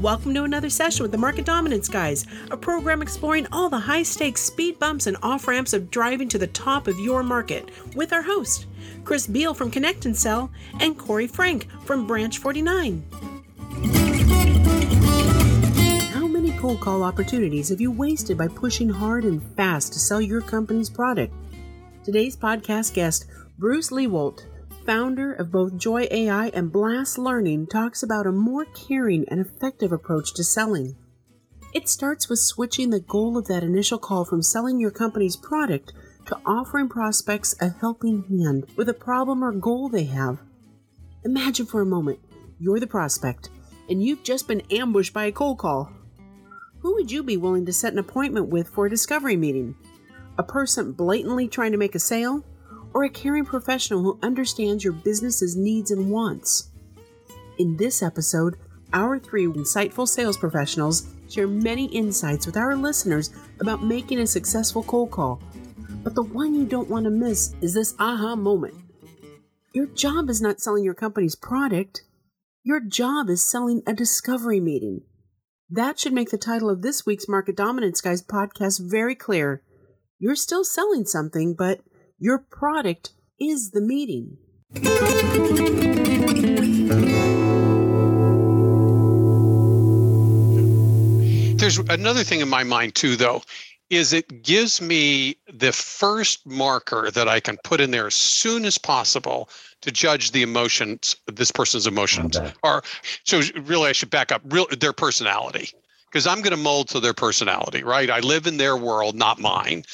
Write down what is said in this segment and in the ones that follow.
Welcome to another session with the Market Dominance Guys, a program exploring all the high stakes speed bumps and off ramps of driving to the top of your market with our host, Chris Beall from Connect and Sell, and Corey Frank from Branch 49. How many cold call opportunities have you wasted by pushing hard and fast to sell your company's product? Today's podcast guest, Bruce Lewoldt, founder of both Joy AI and Blast Learning, talks about a more caring and effective approach to selling. It starts with switching the goal of that initial call from selling your company's product to offering prospects a helping hand with a problem or goal they have. Imagine for a moment you're the prospect and you've just been ambushed by a cold call. Who would you be willing to set an appointment with for a discovery meeting? A person blatantly trying to make a sale? Or a caring professional who understands your business's needs and wants. In this episode, our three insightful sales professionals share many insights with our listeners about making a successful cold call. But the one you don't want to miss is this aha moment. Your job is not selling your company's product. Your job is selling a discovery meeting. That should make the title of this week's Market Dominance Guys podcast very clear. You're still selling something, but your product is the meeting. There's another thing in my mind too, though, is it gives me the first marker that I can put in there as soon as possible to judge the emotions, this person's emotions, okay. or so really I should back up, real their personality, because I'm going to mold to their personality, right? I live in their world, not mine.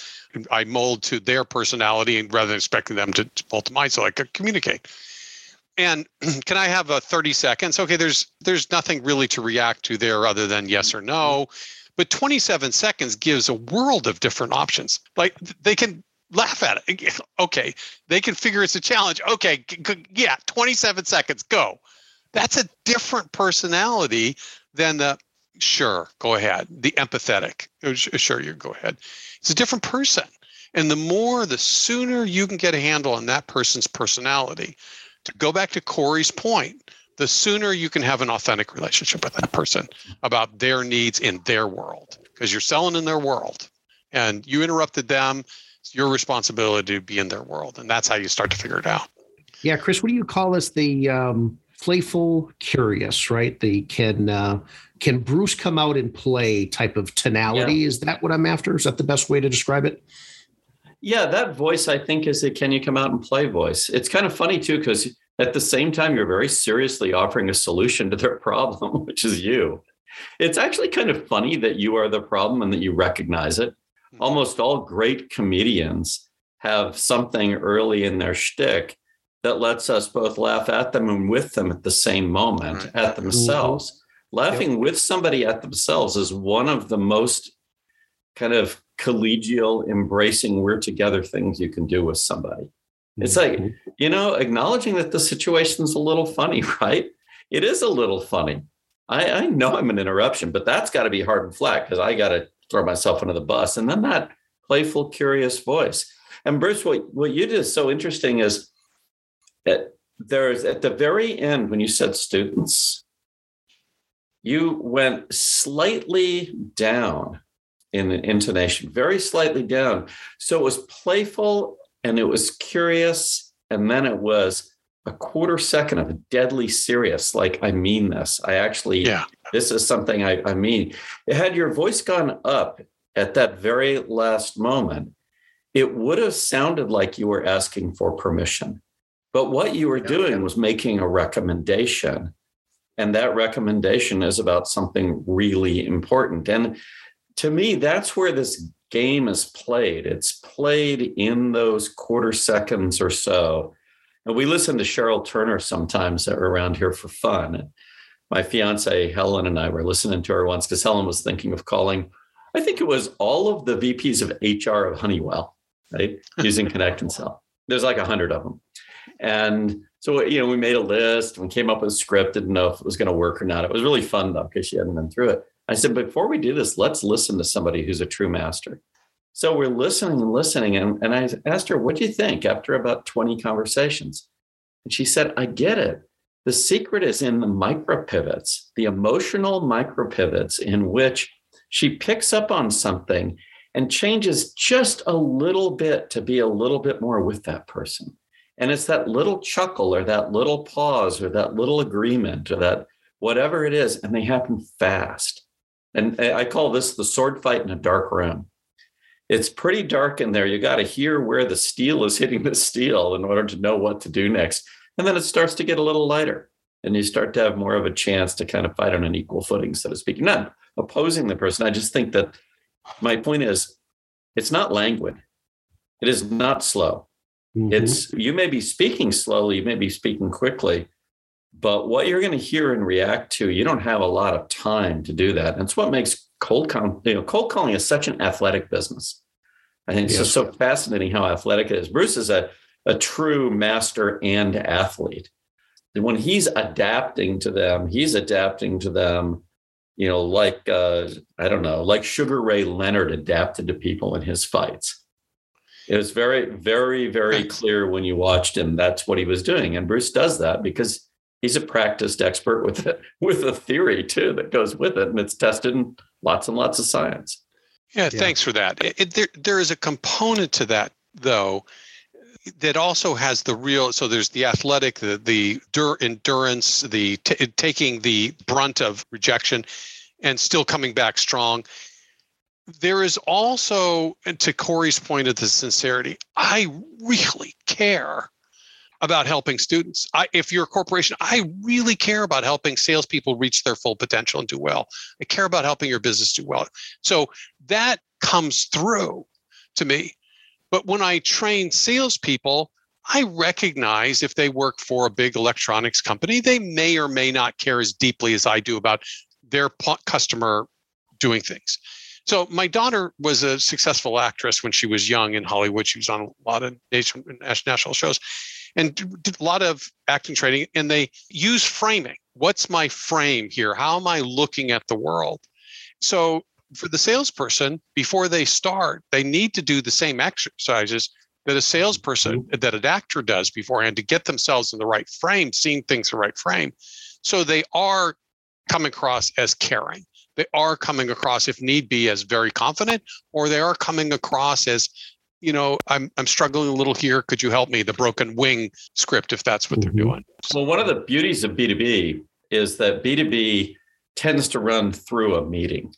I mold to their personality and rather than expecting them to, to mold to mine so I could communicate. And can I have a 30 seconds? Okay, there's there's nothing really to react to there other than yes or no. But 27 seconds gives a world of different options. Like they can laugh at it. Okay, they can figure it's a challenge. Okay, yeah, 27 seconds, go. That's a different personality than the sure, go ahead. The empathetic, sure, you go ahead. It's a different person. And the more, the sooner you can get a handle on that person's personality, to go back to Corey's point, the sooner you can have an authentic relationship with that person about their needs in their world, because you're selling in their world and you interrupted them. It's your responsibility to be in their world. And that's how you start to figure it out. Yeah, Chris, what do you call this? The um, playful, curious, right? The can uh, can Bruce come out and play type of tonality? Yeah. Is that what I'm after? Is that the best way to describe it? Yeah, that voice I think is a can you come out and play voice. It's kind of funny too because at the same time you're very seriously offering a solution to their problem, which is you. It's actually kind of funny that you are the problem and that you recognize it. Mm-hmm. Almost all great comedians have something early in their shtick that lets us both laugh at them and with them at the same moment right. at themselves. Mm-hmm. Laughing yep. with somebody at themselves is one of the most kind of collegial, embracing, we're together things you can do with somebody. Mm-hmm. It's like, mm-hmm. you know, acknowledging that the situation's a little funny, right? It is a little funny. I, I know I'm an interruption, but that's got to be hard and flat because I got to throw myself under the bus. And then that playful, curious voice. And Bruce, what, what you did is so interesting is at, there's at the very end when you said students, you went slightly down in intonation, very slightly down. So it was playful and it was curious, and then it was a quarter second of deadly serious. Like I mean this. I actually, yeah. this is something I, I mean. Had your voice gone up at that very last moment, it would have sounded like you were asking for permission. But what you were doing was making a recommendation. And that recommendation is about something really important. And to me, that's where this game is played. It's played in those quarter seconds or so. And we listen to Cheryl Turner sometimes around here for fun. And my fiance Helen and I were listening to her once because Helen was thinking of calling, I think it was all of the VPs of HR of Honeywell, right? Using Connect and Sell. There's like a hundred of them. And so, you know, we made a list and came up with a script, didn't know if it was going to work or not. It was really fun though, because she hadn't been through it. I said, before we do this, let's listen to somebody who's a true master. So we're listening and listening. And, and I asked her, what do you think after about 20 conversations? And she said, I get it. The secret is in the micro pivots, the emotional micro pivots in which she picks up on something and changes just a little bit to be a little bit more with that person. And it's that little chuckle or that little pause or that little agreement or that whatever it is, and they happen fast. And I call this the sword fight in a dark room. It's pretty dark in there. You got to hear where the steel is hitting the steel in order to know what to do next. And then it starts to get a little lighter and you start to have more of a chance to kind of fight on an equal footing, so to speak. Not opposing the person. I just think that my point is it's not languid. It is not slow. Mm-hmm. It's you may be speaking slowly, you may be speaking quickly, but what you're going to hear and react to, you don't have a lot of time to do that. And it's what makes cold calling, you know, cold calling is such an athletic business. I think it's yes. just so fascinating how athletic it is. Bruce is a, a true master and athlete. And when he's adapting to them, he's adapting to them, you know, like uh, I don't know, like Sugar Ray Leonard adapted to people in his fights. It was very, very, very clear when you watched him. That's what he was doing, and Bruce does that because he's a practiced expert with it, with a theory too that goes with it, and it's tested in lots and lots of science. Yeah, yeah. thanks for that. It, it, there, there is a component to that though that also has the real so there's the athletic the the endurance the t- taking the brunt of rejection and still coming back strong there is also and to corey's point of the sincerity i really care about helping students. I, if you're a corporation i really care about helping salespeople reach their full potential and do well. I care about helping your business do well. So that comes through to me. But when I train salespeople, I recognize if they work for a big electronics company, they may or may not care as deeply as I do about their customer doing things. So my daughter was a successful actress when she was young in Hollywood. She was on a lot of national shows and did a lot of acting training. And they use framing. What's my frame here? How am I looking at the world? So for the salesperson before they start they need to do the same exercises that a salesperson mm-hmm. that an actor does beforehand to get themselves in the right frame seeing things the right frame so they are come across as caring they are coming across if need be as very confident or they are coming across as you know i'm i'm struggling a little here could you help me the broken wing script if that's what mm-hmm. they're doing well one of the beauties of b2b is that b2b tends to run through a meeting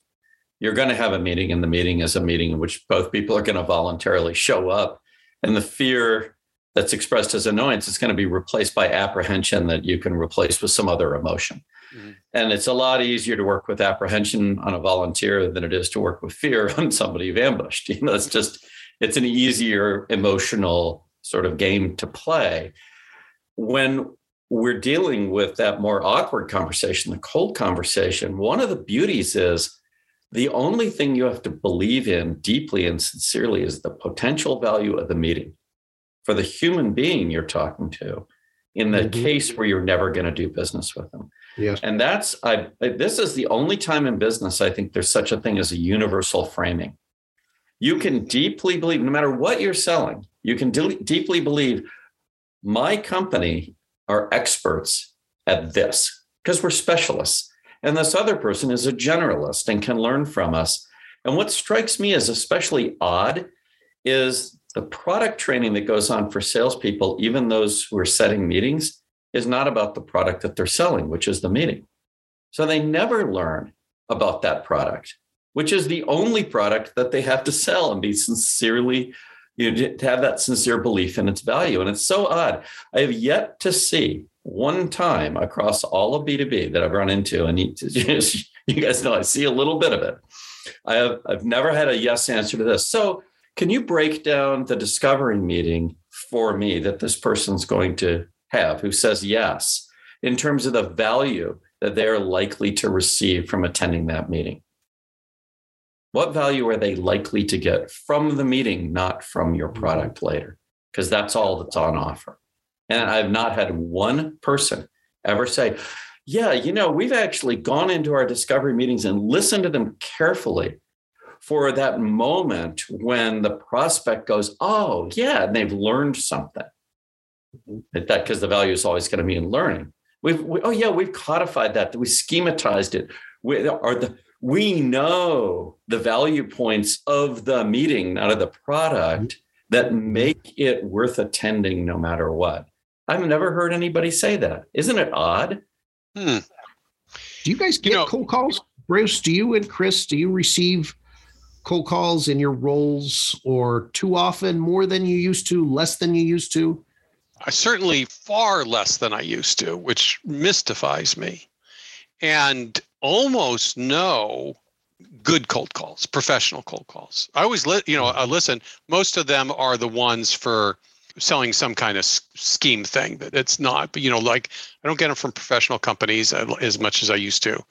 you're going to have a meeting, and the meeting is a meeting in which both people are going to voluntarily show up. And the fear that's expressed as annoyance is going to be replaced by apprehension that you can replace with some other emotion. Mm-hmm. And it's a lot easier to work with apprehension on a volunteer than it is to work with fear on somebody you've ambushed. You know, it's just, it's an easier emotional sort of game to play. When we're dealing with that more awkward conversation, the cold conversation, one of the beauties is the only thing you have to believe in deeply and sincerely is the potential value of the meeting for the human being you're talking to in the mm-hmm. case where you're never going to do business with them. Yes. And that's I this is the only time in business I think there's such a thing as a universal framing. You can deeply believe no matter what you're selling, you can de- deeply believe my company are experts at this because we're specialists. And this other person is a generalist and can learn from us. And what strikes me as especially odd is the product training that goes on for salespeople, even those who are setting meetings, is not about the product that they're selling, which is the meeting. So they never learn about that product, which is the only product that they have to sell and be sincerely, you know, to have that sincere belief in its value. And it's so odd. I have yet to see one time across all of B2B that I've run into, and you, you guys know I see a little bit of it. I have I've never had a yes answer to this. So can you break down the discovery meeting for me that this person's going to have who says yes in terms of the value that they're likely to receive from attending that meeting? What value are they likely to get from the meeting, not from your mm-hmm. product later? Because that's all that's on offer. And I've not had one person ever say, yeah, you know, we've actually gone into our discovery meetings and listened to them carefully for that moment when the prospect goes, oh, yeah, and they've learned something. That because the value is always going to be in learning. We've we, oh yeah, we've codified that. We schematized it. We are the we know the value points of the meeting, not of the product, that make it worth attending no matter what. I've never heard anybody say that. Isn't it odd? Hmm. Do you guys get you know, cold calls? Bruce, do you and Chris, do you receive cold calls in your roles or too often, more than you used to, less than you used to? I certainly far less than I used to, which mystifies me. And almost no good cold calls, professional cold calls. I always, li- you know, I listen. Most of them are the ones for selling some kind of scheme thing that it's not. But you know, like I don't get them from professional companies as much as I used to,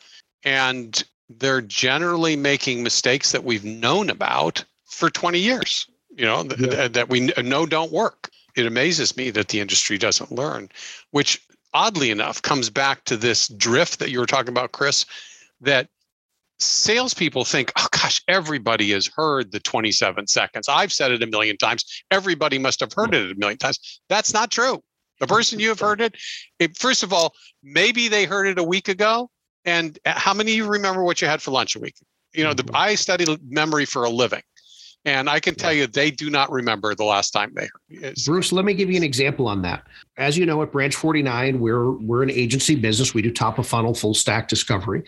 and they're generally making mistakes that we've known about for 20 years. You know, th- yeah. th- that we know don't work. It amazes me that the industry doesn't learn, which oddly enough comes back to this drift that you were talking about, Chris, that salespeople think, oh gosh, everybody has heard the 27 seconds. I've said it a million times. Everybody must have heard it a million times. That's not true. The person you have heard it, it first of all, maybe they heard it a week ago. And how many of you remember what you had for lunch a week? You know, the, mm-hmm. I study memory for a living. And I can tell you, they do not remember the last time they heard. Bruce, let me give you an example on that. As you know, at Branch 49, we're we're an agency business. We do top of funnel, full stack discovery.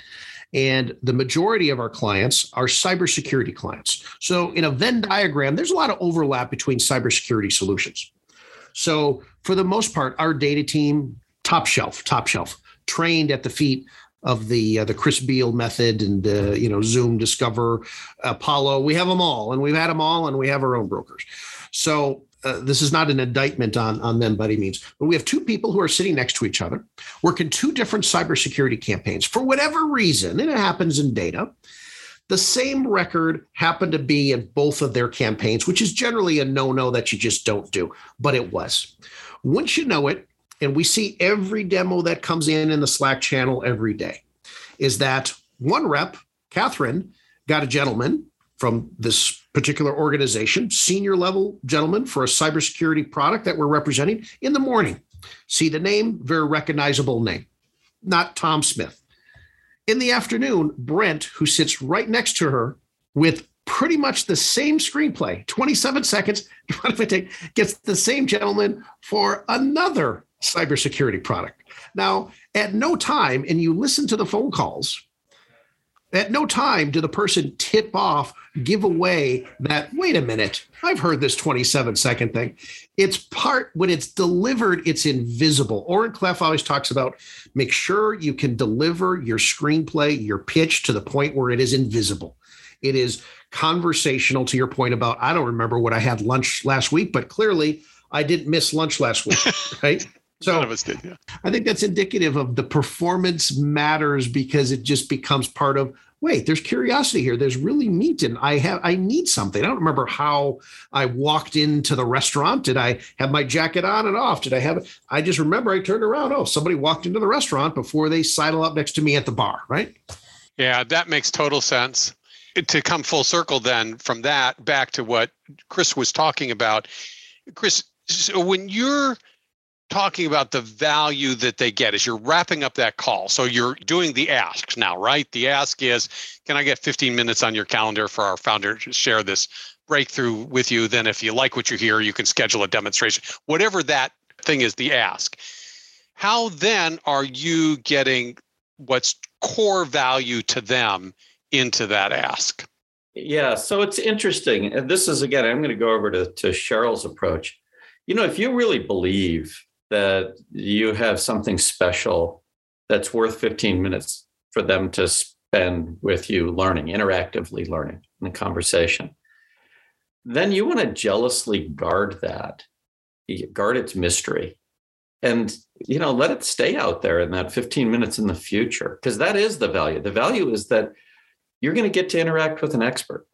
And the majority of our clients are cybersecurity clients. So, in a Venn diagram, there's a lot of overlap between cybersecurity solutions. So, for the most part, our data team, top shelf, top shelf, trained at the feet of the uh, the Chris Beall method and uh, you know Zoom, Discover, Apollo. We have them all, and we've had them all, and we have our own brokers. So uh, this is not an indictment on on them by any means, but we have two people who are sitting next to each other, working two different cybersecurity campaigns for whatever reason, and it happens in data. The same record happened to be in both of their campaigns, which is generally a no-no that you just don't do, but it was. Once you know it, and we see every demo that comes in in the Slack channel every day, is that one rep, Catherine, got a gentleman from this particular organization, senior level gentleman for a cybersecurity product that we're representing in the morning. See the name, very recognizable name, not Tom Smith. In the afternoon, Brent, who sits right next to her with pretty much the same screenplay, 27 seconds, gets the same gentleman for another cybersecurity product. Now, at no time, and you listen to the phone calls, at no time do the person tip off, give away that, wait a minute, I've heard this 27 second thing. It's part, when it's delivered, it's invisible. Oren Klaff always talks about make sure you can deliver your screenplay, your pitch to the point where it is invisible. It is conversational to your point about, I don't remember what I had lunch last week, but clearly I didn't miss lunch last week, right? So None of us did. Yeah. I think that's indicative of the performance matters because it just becomes part of. Wait, there's curiosity here. There's really meat, and I have I need something. I don't remember how I walked into the restaurant. Did I have my jacket on and off? Did I have? I just remember I turned around. Oh, somebody walked into the restaurant before they sidle up next to me at the bar. Right. Yeah, that makes total sense. To come full circle, then from that back to what Chris was talking about, Chris. So when you're talking about the value that they get as you're wrapping up that call. So you're doing the asks now, right? The ask is, can I get 15 minutes on your calendar for our founder to share this breakthrough with you? Then, if you like what you hear, you can schedule a demonstration. Whatever that thing is, the ask. How then are you getting what's core value to them into that ask? Yeah, so it's interesting. And this is again, I'm going to go over to, to Cheryl's approach. You know, if you really believe that you have something special that's worth 15 minutes for them to spend with you learning, interactively learning in the conversation, then you want to jealously guard that, guard its mystery. And you know, let it stay out there in that 15 minutes in the future, because that is the value. The value is that you're going to get to interact with an expert.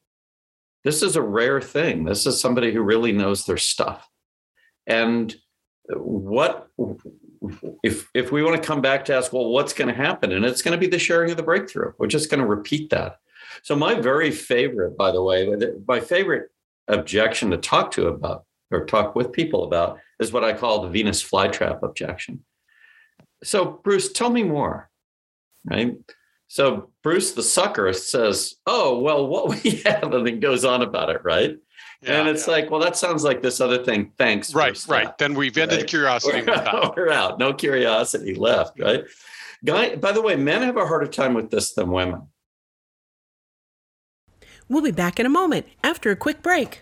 This is a rare thing. This is somebody who really knows their stuff. And what if if we want to come back to ask well what's going to happen and it's going to be the sharing of the breakthrough we're just going to repeat that so my very favorite by the way my favorite objection to talk to about or talk with people about is what I call the Venus flytrap objection. So, Bruce, tell me more. Right. So, Bruce, the sucker, says, Oh, well, what we have, and then goes on about it. Right. Yeah, and it's yeah. like, well, that sounds like this other thing. Thanks. Right, right. Then we've ended right? curiosity. We're, we're out. No curiosity left, right? Guy, by the way, men have a harder time with this than women. We'll be back in a moment after a quick break.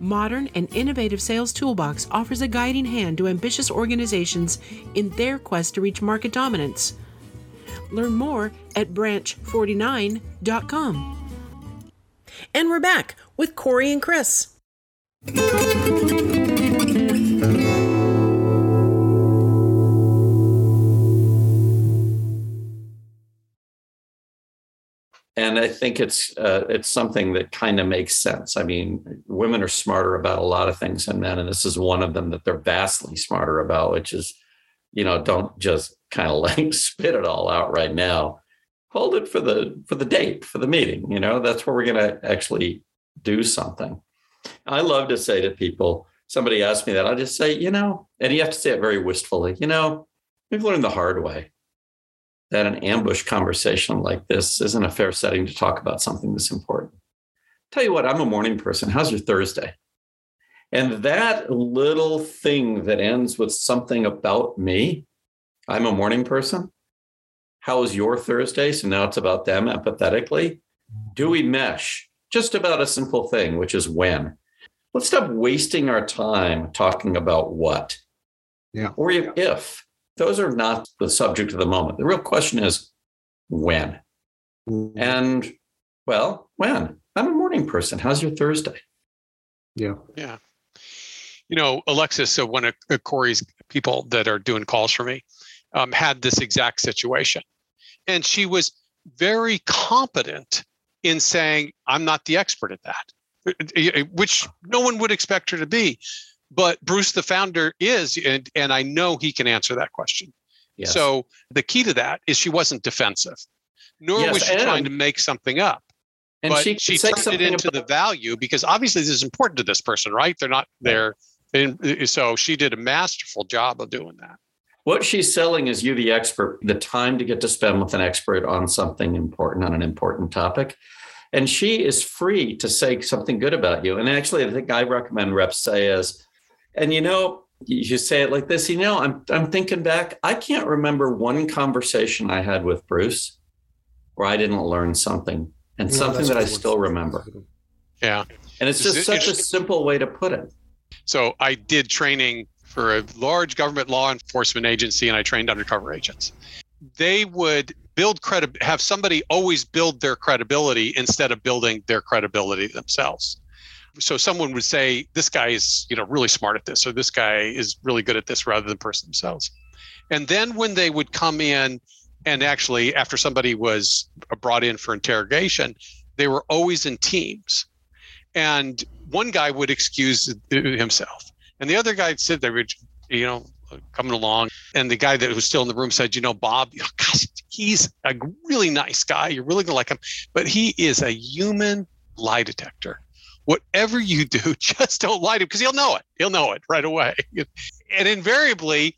modern and innovative sales toolbox offers a guiding hand to ambitious organizations in their quest to reach market dominance. Learn more at branch49.com. And we're back with Corey and Chris. And I think it's uh, it's something that kind of makes sense. I mean, women are smarter about a lot of things than men, and this is one of them that they're vastly smarter about, which is, you know, don't just kind of like spit it all out right now. Hold it for the for the date for the meeting. You know, that's where we're going to actually do something. I love to say to people, somebody asked me that, I just say, you know, and you have to say it very wistfully. You know, we've learned the hard way that an ambush conversation like this isn't a fair setting to talk about something this important. Tell you what, I'm a morning person. How's your Thursday? And that little thing that ends with something about me, I'm a morning person. How was your Thursday? So now it's about them empathetically. Do we mesh? Just about a simple thing, which is when. Let's stop wasting our time talking about what. Yeah. Or if those are not the subject of the moment. The real question is when. Mm-hmm. And well, when? I'm a morning person. How's your Thursday? Yeah. Yeah. You know, Alexis, so one of Corey's people that are doing calls for me, um, had this exact situation. And she was very competent in saying, I'm not the expert at that, which no one would expect her to be but Bruce, the founder, is, and, and I know he can answer that question. Yes. So the key to that is she wasn't defensive, nor yes, was she trying to make something up. And but she, she turned it into the value because obviously this is important to this person, right? They're not there. And uh, so she did a masterful job of doing that. What she's selling is you, the expert, the time to get to spend with an expert on something important, on an important topic. And she is free to say something good about you. And actually, I think I recommend reps say is, and you know, you say it like this, you know, I'm I'm thinking back, I can't remember one conversation I had with Bruce where I didn't learn something and something that I still remember. Yeah. And it's just such a simple way to put it. So I did training for a large government law enforcement agency and I trained undercover agents. They would build credit have somebody always build their credibility instead of building their credibility themselves so someone would say this guy is you know really smart at this or this guy is really good at this rather than the person themselves. And then when they would come in and actually after somebody was brought in for interrogation they were always in teams. And one guy would excuse himself. And the other guy said they were you know coming along. And the guy that was still in the room said you know bob gosh he's a really nice guy. You're really gonna like him. But he is a human lie detector whatever you do, just don't lie to him because he'll know it. He'll know it right away. And invariably,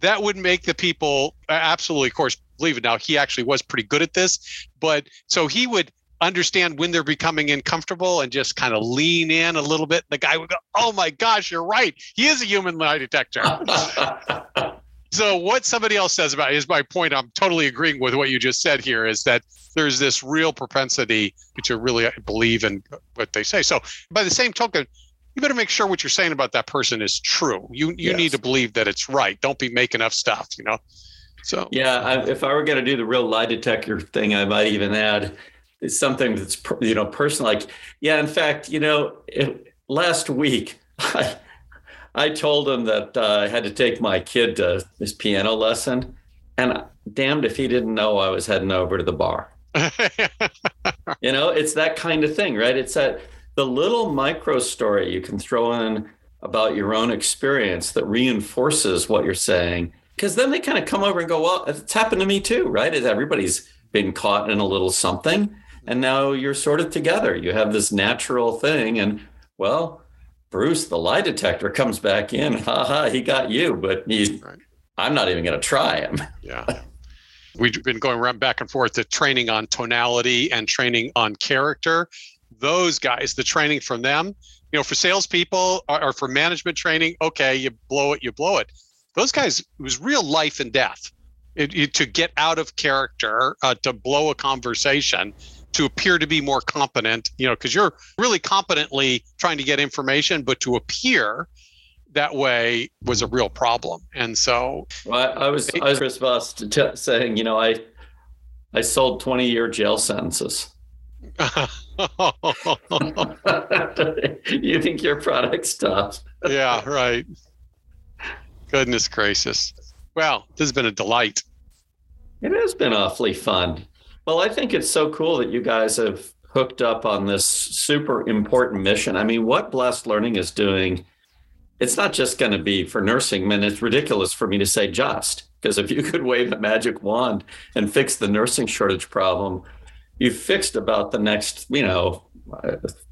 that would make the people absolutely, of course, believe it. Now, he actually was pretty good at this, but so he would understand when they're becoming uncomfortable and just kind of lean in a little bit. The guy would go, Oh my gosh, you're right. He is a human lie detector. so what somebody else says about it is my point. I'm totally agreeing with what you just said here is that there's this real propensity to really believe in what they say. So by the same token, you better make sure what you're saying about that person is true. You you yes. need to believe that it's right. Don't be making up stuff, you know. So yeah, I, if I were going to do the real lie detector thing, I might even add it's something that's you know personal. Like yeah, in fact, you know, it, last week I I told him that uh, I had to take my kid to his piano lesson, and damned if he didn't know I was heading over to the bar. you know, it's that kind of thing, right? It's that the little micro story you can throw in about your own experience that reinforces what you're saying. Because then they kind of come over and go, well, it's happened to me too, right? Is Everybody's been caught in a little something. And now you're sort of together. You have this natural thing. And well, Bruce, the lie detector comes back in. Ha ha, he got you, but he, right. I'm not even going to try him. Yeah. We've been going around back and forth to training on tonality and training on character. Those guys, the training from them, you know, for salespeople or, or for management training, okay, you blow it, you blow it. Those guys, it was real life and death. It, it, to get out of character, uh, to blow a conversation, to appear to be more competent, you know, because you're really competently trying to get information, but to appear that way was a real problem. And so, well, I, I was I was Chris Voss t- saying, you know, I I sold 20 year jail sentences. you think your product's tough? yeah, right. Goodness gracious. Well, this has been a delight. It has been awfully fun. Well, I think it's so cool that you guys have hooked up on this super important mission. I mean, what Blast Learning is doing, it's not just going to be for nursing. Man, it's ridiculous for me to say just because if you could wave a magic wand and fix the nursing shortage problem, you've fixed about the next, you know,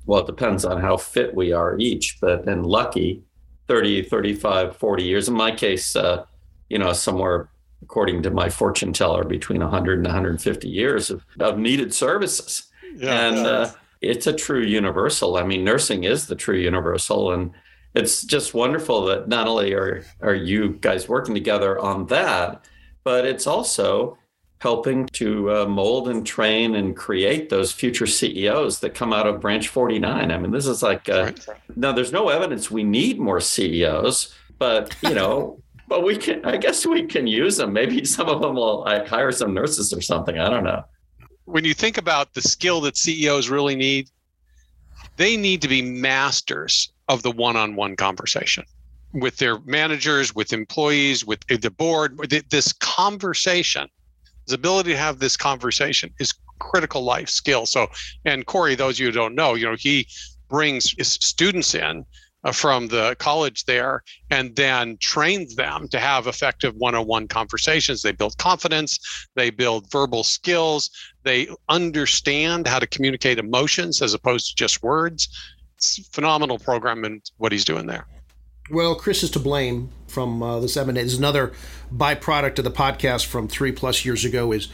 well, it depends on how fit we are each, but and lucky 30, 35, 40 years. In my case, uh, you know, somewhere according to my fortune teller, between 100 and 150 years of, of needed services. Yeah, and uh, it's a true universal. I mean, nursing is the true universal. And it's just wonderful that not only are, are you guys working together on that, but it's also helping to uh, mold and train and create those future CEOs that come out of Branch 49. I mean, this is like, uh, right. now there's no evidence we need more CEOs, but you know, but we can, I guess we can use them. Maybe some of them will like hire some nurses or something. I don't know. When you think about the skill that CEOs really need, they need to be masters of the one-on-one conversation with their managers, with employees, with the board. This conversation his ability to have this conversation is critical life skill. So, and Corey, those of you who don't know, you know, he brings his students in from the college there and then trains them to have effective one-on-one conversations they build confidence they build verbal skills they understand how to communicate emotions as opposed to just words it's phenomenal program and what he's doing there well, Chris is to blame from uh, this eminent. Is another byproduct of the podcast from three plus years ago. Is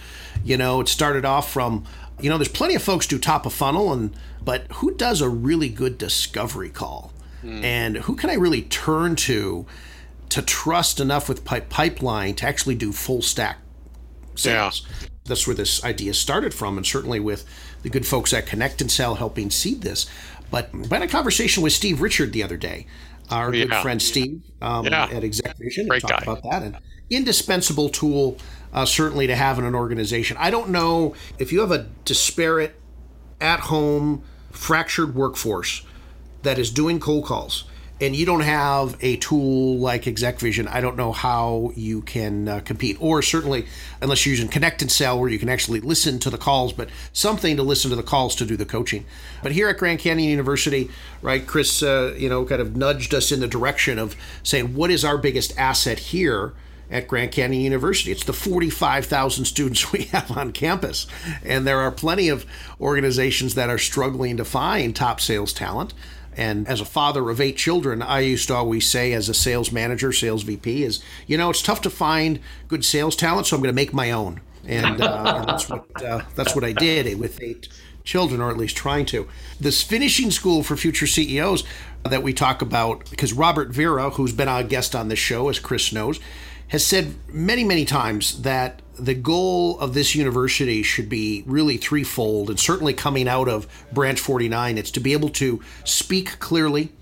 you know it started off from you know there's plenty of folks do top of funnel and but who does a really good discovery call mm. and who can I really turn to to trust enough with pipe pipeline to actually do full stack sales. Yeah. That's where this idea started from, and certainly with the good folks at Connect and Sell helping seed this. But I had a conversation with Steve Richard the other day our yeah. good friend Steve um, yeah. at ExecVision Great talked guy. about that. And indispensable tool, uh, certainly, to have in an organization. I don't know if you have a disparate, at home, fractured workforce that is doing cold calls and you don't have a tool like ExecVision, I don't know how you can uh, compete. Or certainly, unless you're using Connect and Sell, where you can actually listen to the calls, but something to listen to the calls to do the coaching. But here at Grand Canyon University, right, Chris, uh, you know, kind of nudged us in the direction of saying, what is our biggest asset here? At Grand Canyon University. It's the 45,000 students we have on campus. And there are plenty of organizations that are struggling to find top sales talent. And as a father of eight children, I used to always say, as a sales manager, sales VP, is you know it's tough to find good sales talent, so I'm going to make my own, and, uh, and that's what uh, that's what I did with eight children, or at least trying to. This finishing school for future CEOs that we talk about, because Robert Vera, who's been a guest on this show, as Chris knows, has said many, many times that the goal of this university should be really threefold, and certainly coming out of Branch 49, it's to be able to speak clearly,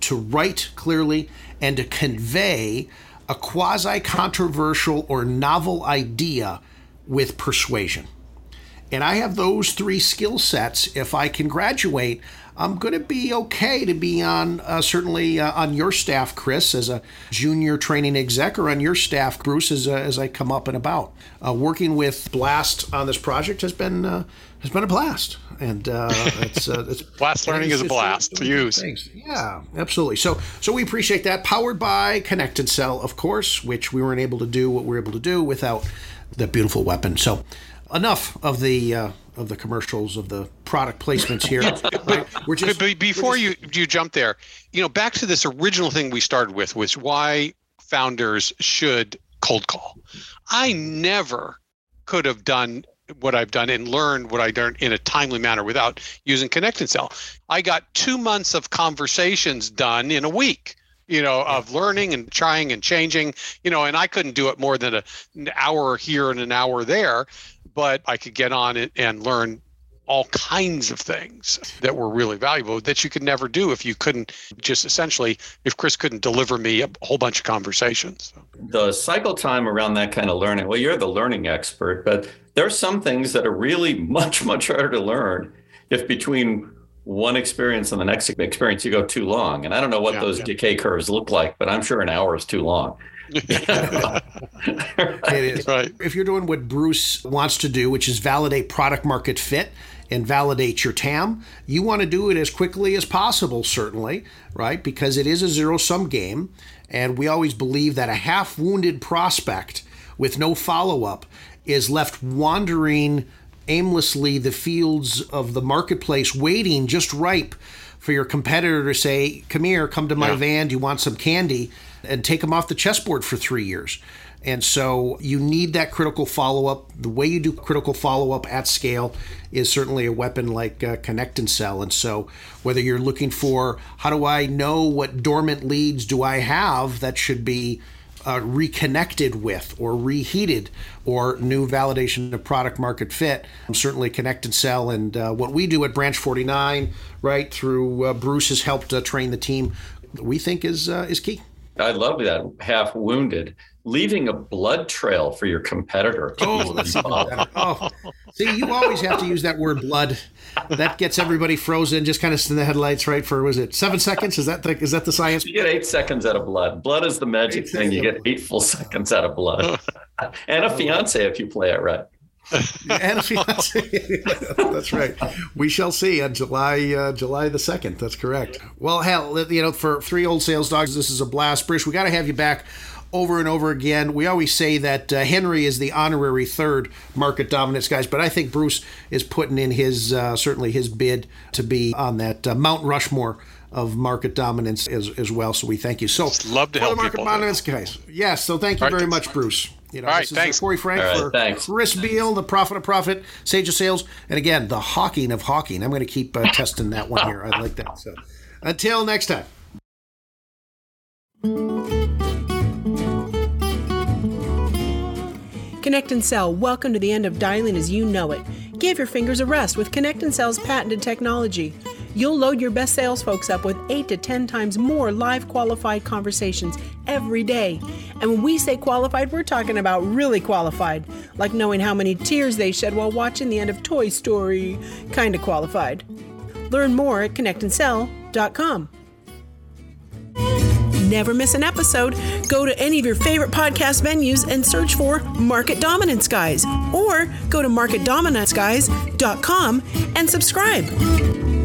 to write clearly, and to convey a quasi controversial or novel idea with persuasion. and I have those three skill sets, if I can graduate, I'm going to be okay to be on uh, certainly uh, on your staff, Chris, as a junior training exec, or on your staff, Bruce, as, uh, as I come up and about. Uh, working with Blast on this project has been uh, has been a blast, and uh, it's, it's blast learning is a blast to use. Things. Yeah, absolutely. So so we appreciate that. Powered by Connect and Sell, of course, which we weren't able to do what we were able to do without the beautiful weapon. So enough of the uh, of the commercials of the product placements here. right? We're just, but before just, you you jump there, you know, back to this original thing we started with, was why founders should cold call. I never could have done what I've done and learned what I learned in a timely manner without using Connect and Sell. I got two months of conversations done in a week you know, of learning and trying and changing, you know, and I couldn't do it more than a, an hour here and an hour there but I could get on it and learn all kinds of things that were really valuable that you could never do if you couldn't just essentially if chris couldn't deliver me a whole bunch of conversations. The cycle time around that kind of learning well you're the learning expert but there are some things that are really much much harder to learn if between one experience and the next experience you go too long. And i don't know what yeah, those yeah. decay curves look like but i'm sure an hour is too long it is. Right. If you're doing what Bruce wants to do, which is validate product market fit and validate your TAM, you want to do it as quickly as possible, certainly, right? Because it is a zero sum game. And we always believe that a half wounded prospect with no follow up is left wandering aimlessly the fields of the marketplace, waiting just ripe for your competitor to say, Come here, come to my yeah. van. Do you want some candy? And take them off the chessboard for three years. And so you need that critical follow up. The way you do critical follow up at scale is certainly a weapon like uh, Connect and Sell. And so whether you're looking for how do I know what dormant leads do I have that should be uh, reconnected with or reheated or new validation of product market fit. Certainly Connect and Sell and uh, what we do at Branch 49, right through uh, Bruce has helped uh, train the team. We think is uh, is key. I love that half wounded, leaving a blood trail for your competitor. Oh, oh, oh, see, you always have to use that word blood. That gets everybody frozen, just kind of in the headlights, right? For was it seven seconds? Is that the, is that the science? You get eight seconds out of blood. Blood is the magic eight thing. You get eight full seconds out of blood, and a fiance if you play it right. And a fiance. That's right. We shall see on July uh, July the second. That's correct. Well, hell, you know, for three old sales dogs, this is a blast. Bruce, we got to have you back over and over again. We always say that uh, Henry is the honorary third market dominance guys, but I think Bruce is putting in his uh, certainly his bid to be on that uh, Mount Rushmore of market dominance as, as well. So we thank you. So love to help market people. dominance guys. Yes. So thank you very much, Bruce. You know, All right, this thanks. Corey Frank right, for thanks. Chris Beall, the Prophet of Profit, Sage of Sales, and again, the hawking of hawking. I'm going to keep uh, testing that one here. I like that. So until next time. Connect and Sell, welcome to the end of dialing as you know it. Give your fingers a rest with Connect and Sell's patented technology. You'll load your best sales folks up with 8 to 10 times more live qualified conversations every day. And when we say qualified, we're talking about really qualified, like knowing how many tears they shed while watching the end of Toy Story, kind of qualified. Learn more at connectandsell.com. Never miss an episode. Go to any of your favorite podcast venues and search for Market Dominance Guys or go to marketdominanceguys.com and subscribe.